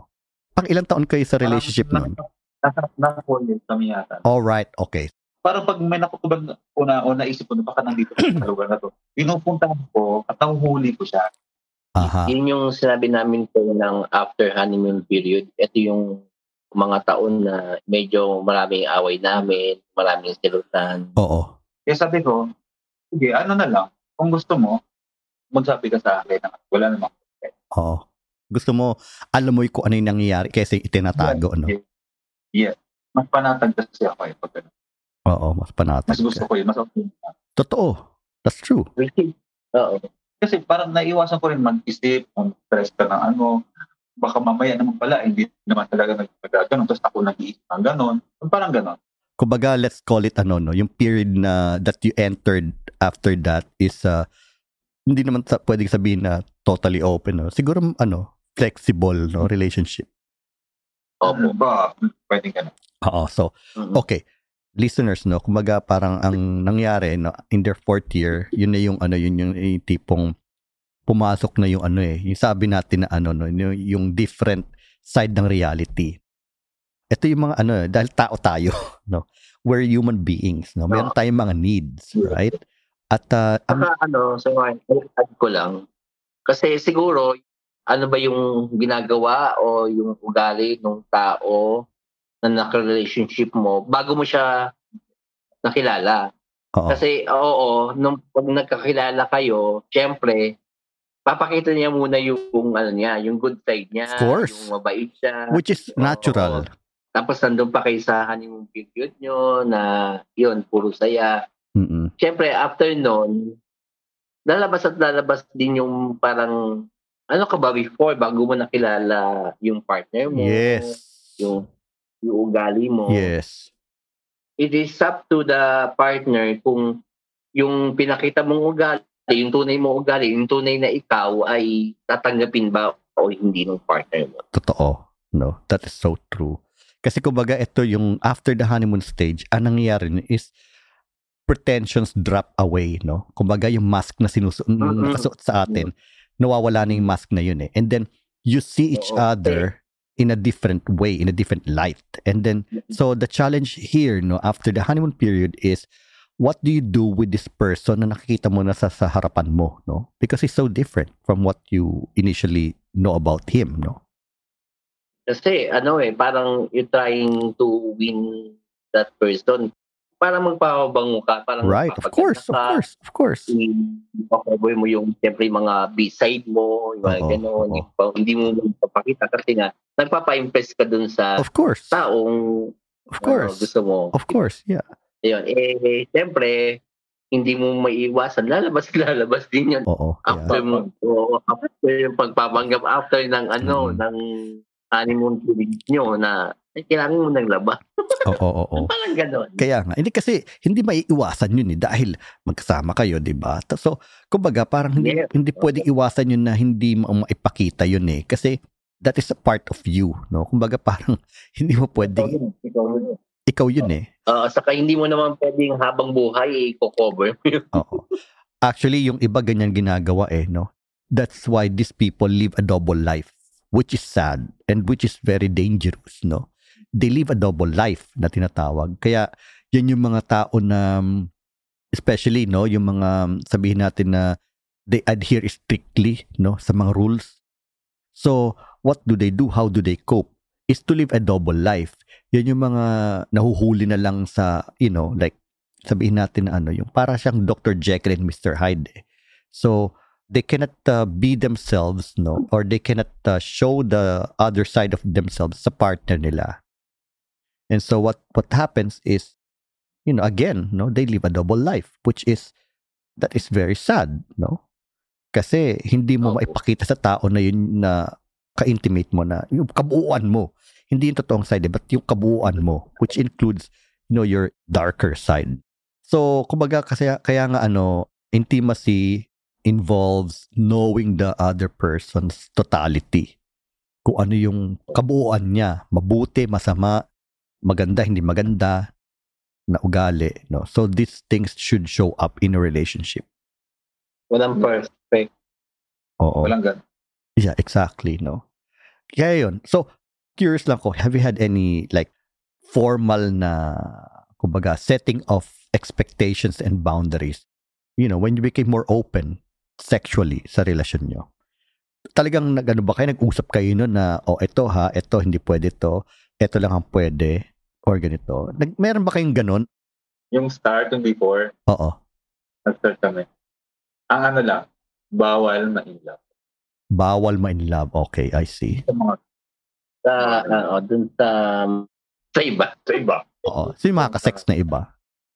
Pang ilang taon kayo sa relationship Parang nun? Nasa, nasa four years kami yata. All right, okay. Parang pag may nakutuban ko na o naisip ko na baka nandito sa lugar na to, pinupuntahan ko at nahuhuli ko siya. Aha. Yun yung sinabi namin po ng after honeymoon period. Ito yung mga taon na medyo maraming away namin, maraming silutan. Oo. Kaya sabi ko, sige, ano na lang, kung gusto mo, magsabi ka sa akin. Wala namang Oo. Gusto mo, alam mo yung kung ano yung nangyayari kasi itinatago, ano? Yeah. Yes. Mas panatag kasi ako eh. Pag. Oo, mas panatag. mas gusto ko yun. Mas okay. Totoo. That's true. Oo. Kasi parang naiwasan ko rin mag-isip, mag-stress ka ng ano, baka mamaya naman pala, hindi naman talaga nagkaganon, tapos ako nag-iisip ng ganon. Parang ganon. Kumbaga, let's call it ano, no? Yung period na that you entered after that is uh, hindi naman sa, pwedeng sabihin na totally open, no? Siguro, ano, flexible, no? Relationship. Opo. Ba, pwede ganon. Oo. So, Mm-mm. okay. Listeners, no? Kumbaga, parang ang nangyari, no? In their fourth year, yun na yung, ano, yun yung, yung tipong pumasok na yung ano eh. Yung sabi natin na ano, no? Yung, yung different side ng reality. Ito yung mga ano, dahil tao tayo, no? We're human beings, no? Meron tayong mga needs, right? At uh, Saka ano, so add ko lang. Kasi siguro, ano ba yung ginagawa o yung ugali ng tao na naka-relationship mo bago mo siya nakilala. oo, Kasi oo, nung pag nagkakilala kayo, syempre, papakita niya muna yung ano niya, yung good side niya, Of course. yung mabait siya. which is natural. Tapos nandun pa kayo sa honeymoon period nyo na yun, puro saya. Mm-mm. Siyempre, after nun, lalabas at lalabas din yung parang, ano ka ba before, bago mo nakilala yung partner mo, Yes. yung, yung ugali mo. Yes. It is up to the partner kung yung pinakita mong ugali, yung tunay mong ugali, yung tunay na ikaw ay tatanggapin ba o hindi ng partner mo. Totoo. No, that is so true. Kasi kumbaga ito yung after the honeymoon stage, ang nangyayari is pretensions drop away, no? Kumbaga yung mask na sinusuot Mhm. nakasuot sa atin, nawawala na yung mask na yun eh. And then you see each Oo. other in a different way, in a different light. And then so the challenge here, no, after the honeymoon period is what do you do with this person na nakikita mo na sa, sa harapan mo, no? Because he's so different from what you initially know about him, no? Kasi ano eh, parang you're trying to win that person. Parang magpapabango ka. Parang Right, of course, of course, of course. Ipapaboy mo yung siyempre yung mga B-side mo, yung mga Oo, gano'n. pa- Hindi mo magpapakita kasi nga, nagpapa-impress ka dun sa Of course. taong Of ano, course. gusto mo. Of course, yeah. Yun. Eh, siyempre, hindi mo maiiwasan. Lalabas, lalabas din yun. Oo. After Yeah. mo, oo, after yung pagpapanggap, after ng ano, Mhm. ng honeymoon period nyo na eh, kailangan mo ng labas. Oo, oo, oo. Parang gano'n. Kaya nga, hindi kasi hindi maiiwasan yun eh dahil magkasama kayo, 'di ba? So, kumbaga parang hindi Yes. hindi pwedeng iwasan yun na hindi mo maipakita yun eh kasi that is a part of you, no? Kumbaga parang hindi mo Ikaw pwedeng yun, ikaw yun. ikaw yun eh. Ah, saka hindi mo naman pwedeng habang buhay i-cover mo yun. Oo. Actually, yung iba ganyan ginagawa eh, no? That's why these people live a double life, which is sad and which is very dangerous, no? They live a double life na tinatawag. Kaya, yan yung mga tao na, um, especially, no, yung mga, um, sabihin natin na they adhere strictly, no, sa mga rules. So, what do they do? How do they cope? Is to live a double life. Yan yung mga nahuhuli na lang sa, you know, like, sabihin natin na ano, yung para siyang Dr. Jekyll and Mr. Hyde. eh. So, they cannot uh, be themselves, no? Or they cannot uh, show the other side of themselves sa partner nila. And so what what happens is, you know, again, no, they live a double life, which is that is very sad, no? Kasi hindi mo Opo. maipakita sa tao na yun na ka-intimate mo na yung kabuuan mo. Hindi yung totoong side, eh, but yung kabuuan mo, which includes, you know, your darker side. So, kumbaga kasi kaya nga ano, intimacy involves knowing the other person's totality. Kung ano yung kabuuan niya, mabuti, masama, maganda, hindi maganda, na ugali, no? So these things should show up in a relationship. Walang perfect. Oo. Walang gan. Yeah, exactly, no? Kaya yun. So, curious lang ko, have you had any like formal na kumbaga setting of expectations and boundaries? You know, when you became more open sexually sa relasyon nyo. Talagang nag ano ba kayo, nag-usap kayo nun na, oh, ito ha, ito hindi pwede to, ito lang ang pwede, or ganito. Nag, meron ba kayong ganun? Yung start, yung before, Oo. nag-start kami. Ang ano lang, bawal ma-inlove. Bawal ma-in love. Okay, I see. Sa mga Sa, ano, dun sa, sa iba. sa iba. Oo. So yung mga kasex na iba,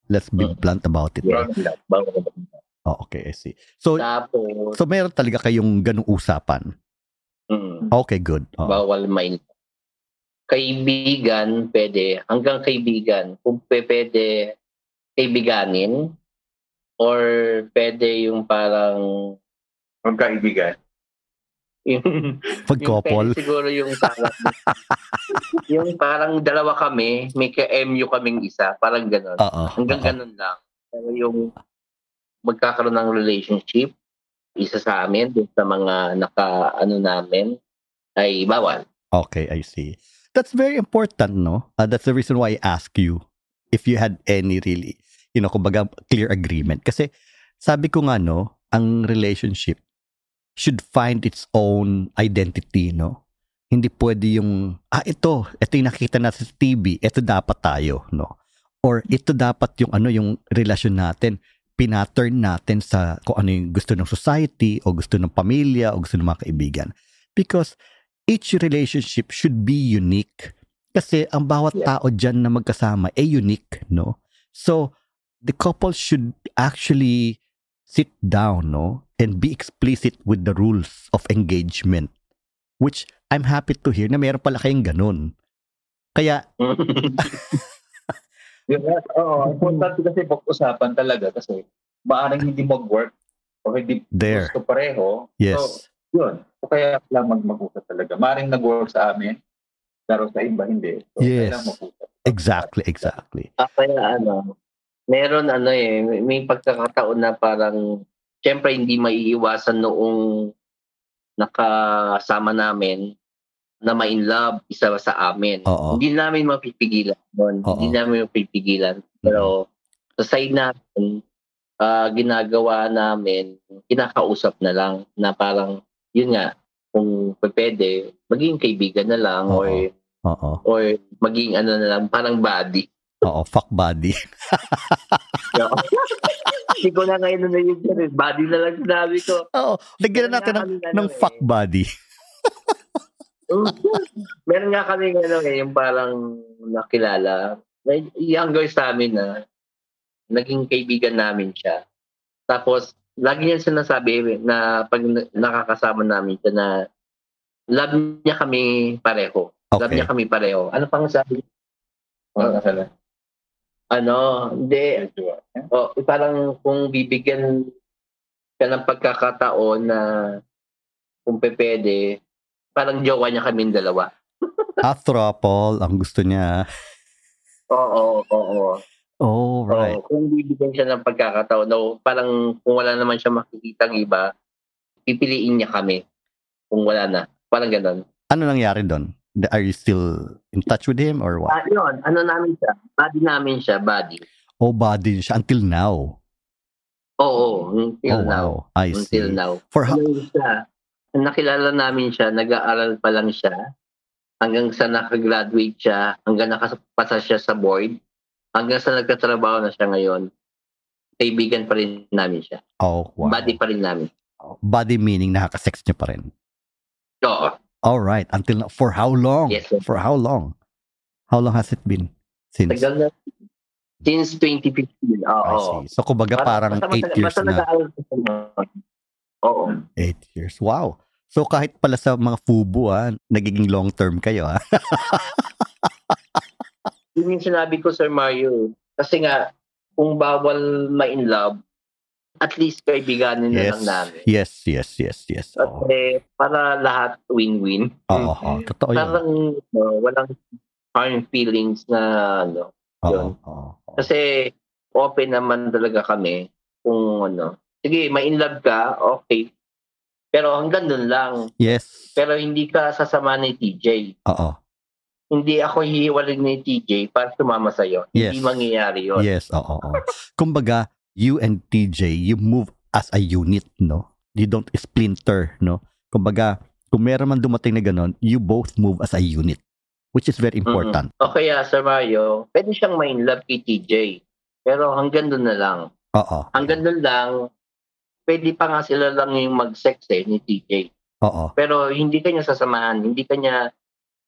let's be blunt about it. Bawal ma-inlove. Bawal ma-inlove. Oh, okay, I see. So, Tapos, so meron talaga kayong ganung usapan. mm, Okay, good. Oo. bawal main. Kaibigan, pwede. Hanggang kaibigan. Kung pwede kaibiganin or pwede yung parang Magkaibigan. yung Yung siguro yung parang, yung parang dalawa kami, may ka-MU kaming isa, parang gano'n. Oo. Hanggang oo. ganun lang. Pero yung magkakaroon ng relationship, isa sa amin, dun sa mga naka, ano namin, ay bawal. Okay, I see. That's very important, no? Uh, that's the reason why I ask you if you had any really, you know, kumbaga clear agreement. Kasi sabi ko nga, no, ang relationship should find its own identity, no? Hindi pwede yung, ah, ito, ito yung nakita natin sa TV, ito dapat tayo, no? Or ito dapat yung ano, yung relasyon natin, pinattern natin sa kung ano yung gusto ng society, o gusto ng pamilya, o gusto ng mga kaibigan. Because each relationship should be unique. Kasi ang bawat Yeah. tao dyan na magkasama ay unique, no? So, the couple should actually sit down, no? And be explicit with the rules of engagement. Which I'm happy to hear na meron pala kayong ganun. Kaya, Yun, oo, importante kasi pag-usapan talaga kasi maaaring hindi mag-work o hindi there. gusto pareho. So, Yes. Yun. So, kaya lang mag mag-usap talaga. Maaaring nag-work sa amin, pero sa iba hindi. So, Yes. Exactly, exactly. Ah, Kaya ano, meron ano eh, may- pagkakataon na parang, syempre hindi maiiwasan noong nakasama namin na ma-in love isa sa amin. Oo. Hindi namin mapipigilan doon. Oo. Hindi namin mapipigilan. Pero sa side natin, ah, ginagawa namin, kinakausap na lang na parang, yun nga, kung pwede, maging kaibigan na lang Oo. or Oo. or maging ano na lang, parang buddy. Oo, fuck body. Hindi ko na ngayon na yun sir. Buddy na lang sinabi ko. Oo, lagyan na natin ng, ng ano, fuck eh. body. Meron nga kami ano eh, yung parang nakilala. May younger sa amin na naging kaibigan namin siya. Tapos, lagi niya sinasabi na pag na- nakakasama namin siya na love niya kami pareho. Love Okay. niya kami pareho. Ano pang sabi? Wala na sila. Ano, hindi. Oh, parang kung bibigyan ka ng pagkakataon na kung pwede, parang jowa niya kaming dalawa. Athropol, ang gusto niya. Oo, oo, oo. Oh, right. Oo, kung bibigyan siya ng pagkakataon, no, parang kung wala naman siya makikita ng iba, pipiliin niya kami. Kung wala na. Parang ganun. Ano nangyari doon? Are you still in touch with him or what? Ah, yun, ano namin siya? Body namin siya, body. Oh, body siya until now. Oo, until oh, now. wow. I Until see. now. For how, siya? Nakilala namin siya, nag-aaral pa lang siya. Hanggang sa nakagraduate siya, hanggang nakapasa siya sa board, hanggang sa nagtatrabaho na siya ngayon, kaibigan pa rin namin siya. oh, wow. Body pa rin namin. Body meaning nakaka-sex niyo pa rin. Oo. All right. Until now. For how long? Yes, sir. For how long? How long has it been? Since? Tagal na. Since 2015. I Oo. see. So, kumbaga parang Basta 8 matagal- years basta na. siya. Oo. 8 years. Wow. So, kahit pala sa mga FUBU, ah, nagiging long term kayo, ah. Yun yung sinabi ko, Sir Mario. Kasi nga, kung bawal ma-in love, at least kaibiganin na Yes. lang namin. Yes, yes, yes, yes. At eh, para lahat win-win. Oo, oo. Totoo yun. Parang no, walang harm feelings na ano. Oo, yun. oo, oo. Kasi open naman talaga kami kung ano. Sige, may in love ka, okay. Pero hanggang dun lang. Yes. Pero hindi ka sasama ni TJ. Oo. Hindi ako hihiwalay ni TJ para sumama sa'yo. Yes. Hindi mangyayari yun. Yes, oo, oo. Kumbaga, you and TJ, you move as a unit, no? You don't splinter, no? Kumbaga, kung meron man dumating na ganon, you both move as a unit, which is very important. O kaya, Sir Mario, pwede siyang main love kay TJ. Pero hanggang doon na lang. Oo, Hanggang doon lang, pwede pa nga sila lang yung mag-sex eh, ni TJ. oo, Pero hindi kanya sasamahan, hindi kanya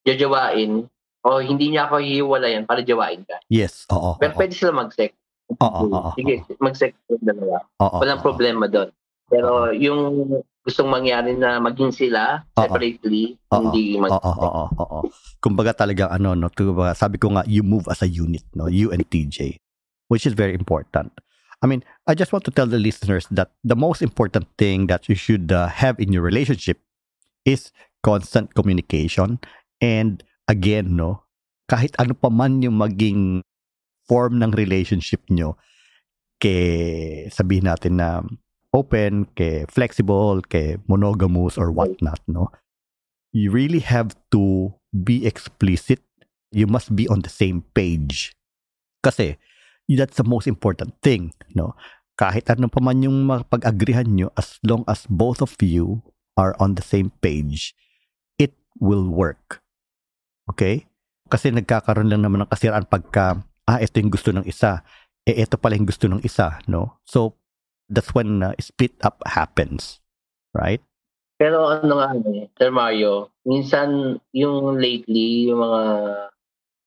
jajawain, o hindi niya ako hihiwalayan para jawain ka. yes, oo, Pero oo, pwede sila mag-sex. Oo, oo, Sige, mag-sex yung dalawa. oo, Walang oo. problema doon. Pero yung gustong mangyari na maging sila Oo. separately, Oo. hindi mag Oo, oo, oo. Kumbaga talaga ano no, kumbaga, sabi ko nga you move as a unit, no, you and TJ, which is very important. I mean, I just want to tell the listeners that the most important thing that you should uh, have in your relationship is constant communication and again, no, kahit ano pa man yung maging form ng relationship nyo, ke sabihin natin na open, ke flexible, ke monogamous or whatnot, no? you really have to be explicit. You must be on the same page. Kasi, that's the most important thing, no? Kahit ano pa man yung mapag-agrihan nyo, as long as both of you are on the same page, it will work. Okay? Kasi nagkakaroon lang naman ng kasiraan pagka, ah, ito yung gusto ng isa, eh, ito pala yung gusto ng isa, no? So, that's when uh, split up happens. Right? Pero ano nga eh, Sir Mario, minsan yung lately, yung mga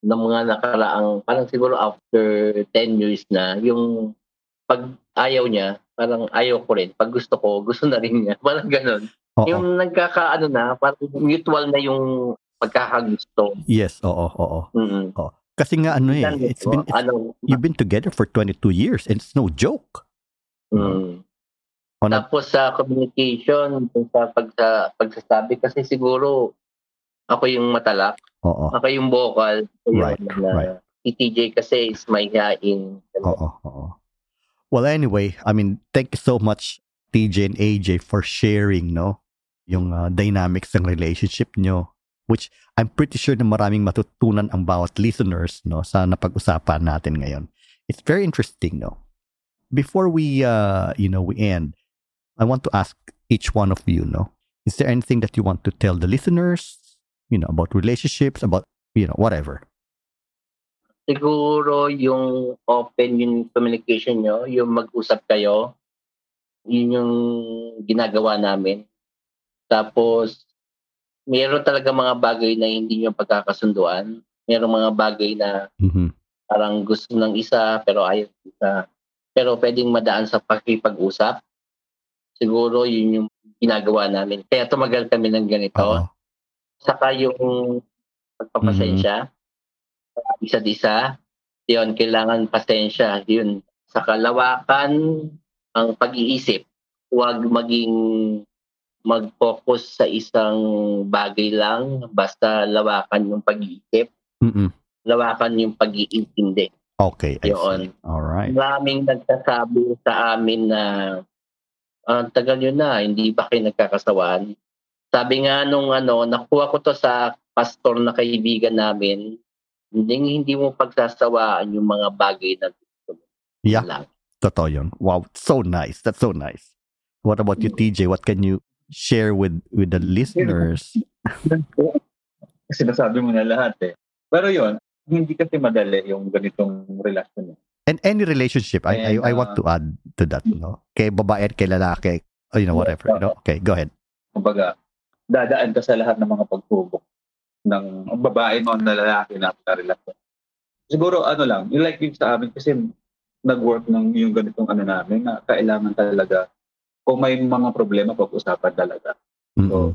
ng mga nakaraang, parang siguro after 10 years na, yung pag ayaw niya, parang ayaw ko rin. Pag gusto ko, gusto na rin niya. Parang ganun. Oo. Yung nagkakaano na, parang mutual na yung pagkakagusto. Yes, oo, oo. Mm-mm. Kasi nga ano eh, it's been, ano, you've been together for 22 years and it's no joke. mm. O na, Tapos sa communication, sa pagsa, pagsasabi, kasi siguro ako yung matalak, oo, ako yung vocal. ako yung Right, ano na, right. Si TJ kasi is my hain. oo, oo. Well, anyway, I mean, thank you so much, TJ and AJ, for sharing, no? Yung uh, dynamics ng relationship nyo, which I'm pretty sure na maraming matutunan ang bawat listeners, no, sa napag-usapan natin ngayon. It's very interesting, no? Before we, uh, you know, we end, I want to ask each one of you, no? Is there anything that you want to tell the listeners, you know, about relationships, about, you know, whatever? Siguro yung open yung communication nyo, yung mag-usap kayo, yun yung ginagawa namin. Tapos, meron talaga mga bagay na hindi nyo pagkakasunduan. Meron mga bagay na Mm-hmm. parang gusto ng isa pero ayaw isa. Pero pwedeng madaan sa pakipag-usap. Siguro yun yung ginagawa namin. Kaya tumagal kami ng ganito. Oo. Saka yung pagpapasensya. Isa't isa. Yun, kailangan pasensya. Yun. Sa kalawakan ang pag-iisip. Huwag maging mag-focus sa isang bagay lang. Basta lawakan yung pag-iisip. Mm-mm. Lawakan yung pag-iintindi. Okay. I Yun. see. All right. Maraming nagsasabi sa amin na ang tagal nyo na, hindi ba kayo nagkakasawaan? Sabi nga nung ano, nakuha ko to sa pastor na kaibigan namin, hindi, hindi mo pagsasawaan yung mga bagay na gusto mo Yeah. lang. Totoo yun. Wow. So nice. That's so nice. What about you, TJ? What can you share with with the listeners? Kasi nasabi mo na lahat eh. Pero yon hindi kasi madali yung ganitong relasyon. eh. And any relationship, I, I, And, I want uh, to add to that, no? Kay babae at kay lalaki, oh, you know, whatever, you know? Okay, go ahead. Kumbaga, dadaan ka sa lahat ng mga pagsubok ng babae mo na lalaki na relasyon. Siguro ano lang, yung like yung sa amin kasi nag-work ng yung ganitong ano namin na kailangan talaga kung may mga problema pag-usapan talaga. Mhm.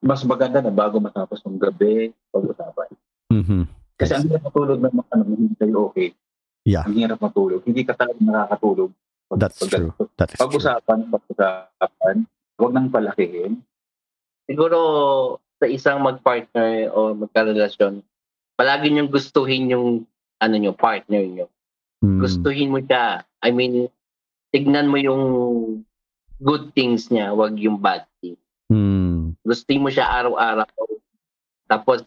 Mas maganda na bago matapos ng gabi pag-usapan. Mhm. Kasi ang hirap matulog ng mga ano, hindi kayo okay. Yeah. Ang hirap matulog. Hindi ka talaga nakakatulog. Pag- That's pag- true. That is true. Pag-usapan, pag-usapan, huwag nang palakihin. Siguro sa isang mag-partner o magkarelasyon, palagi niyong gustuhin yung ano nyo, partner nyo. Mm. Gustuhin mo siya. I mean, tignan mo yung good things niya, wag yung bad things. Mm. Gustuhin mo siya araw-araw. Tapos,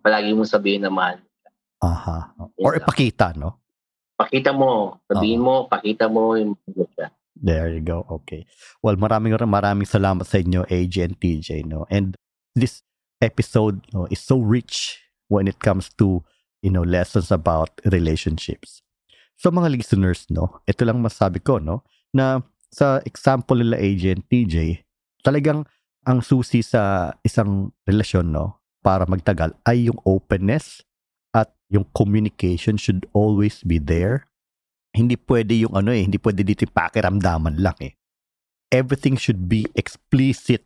palagi mo sabihin na mahal. Aha. Or ipakita, no? Pakita mo. Sabihin mo, pakita mo yung mahal siya. There you go. Okay. Well, maraming maraming salamat sa inyo, AJ and TJ, no? And this episode no, is so rich when it comes to, you know, lessons about relationships. So mga listeners, no, ito lang masabi ko, no, na sa example nila AJ and TJ, talagang ang susi sa isang relasyon, no, para magtagal ay yung openness at yung communication should always be there hindi pwede yung ano eh, hindi pwede dito yung pakiramdaman lang eh. Everything should be explicit.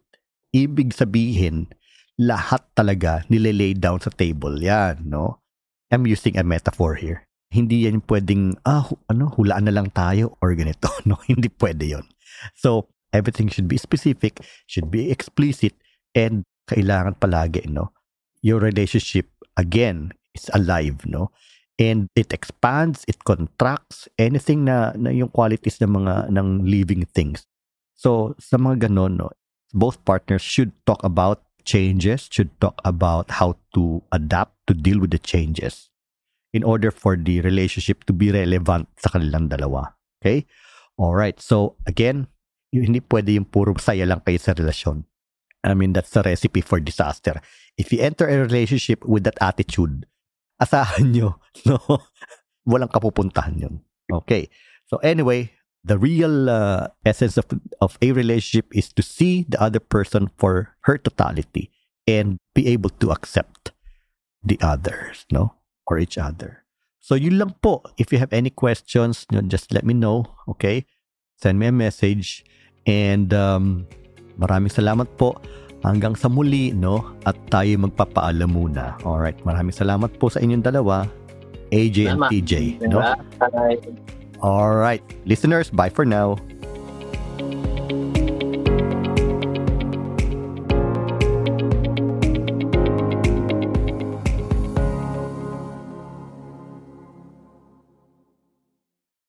Ibig sabihin, lahat talaga nilelay down sa table yan, no? I'm using a metaphor here. Hindi yan pwedeng, ah, ano, hulaan na lang tayo or ganito, no? Hindi pwede yon. So, everything should be specific, should be explicit, and kailangan palagi, no? Your relationship, again, is alive, no? and it expands, it contracts, anything na, na yung qualities ng mga ng living things. So, sa mga ganon, no, both partners should talk about changes, should talk about how to adapt to deal with the changes in order for the relationship to be relevant sa kanilang dalawa. Okay? All right. So, again, hindi pwede yung puro saya lang kayo sa relasyon. I mean, that's a recipe for disaster. If you enter a relationship with that attitude, asahan nyo, no? Walang kapupuntahan yun. Okay. So anyway, the real uh, essence of, of a relationship is to see the other person for her totality and be able to accept the others, no? Or each other. So yun lang po. If you have any questions, you know, just let me know, okay? Send me a message. And um, maraming salamat po. Hanggang sa muli, no? At tayo magpapaalam muna. Alright, maraming salamat po sa inyong dalawa. AJ and. TJ, no? Alright, listeners, bye for now.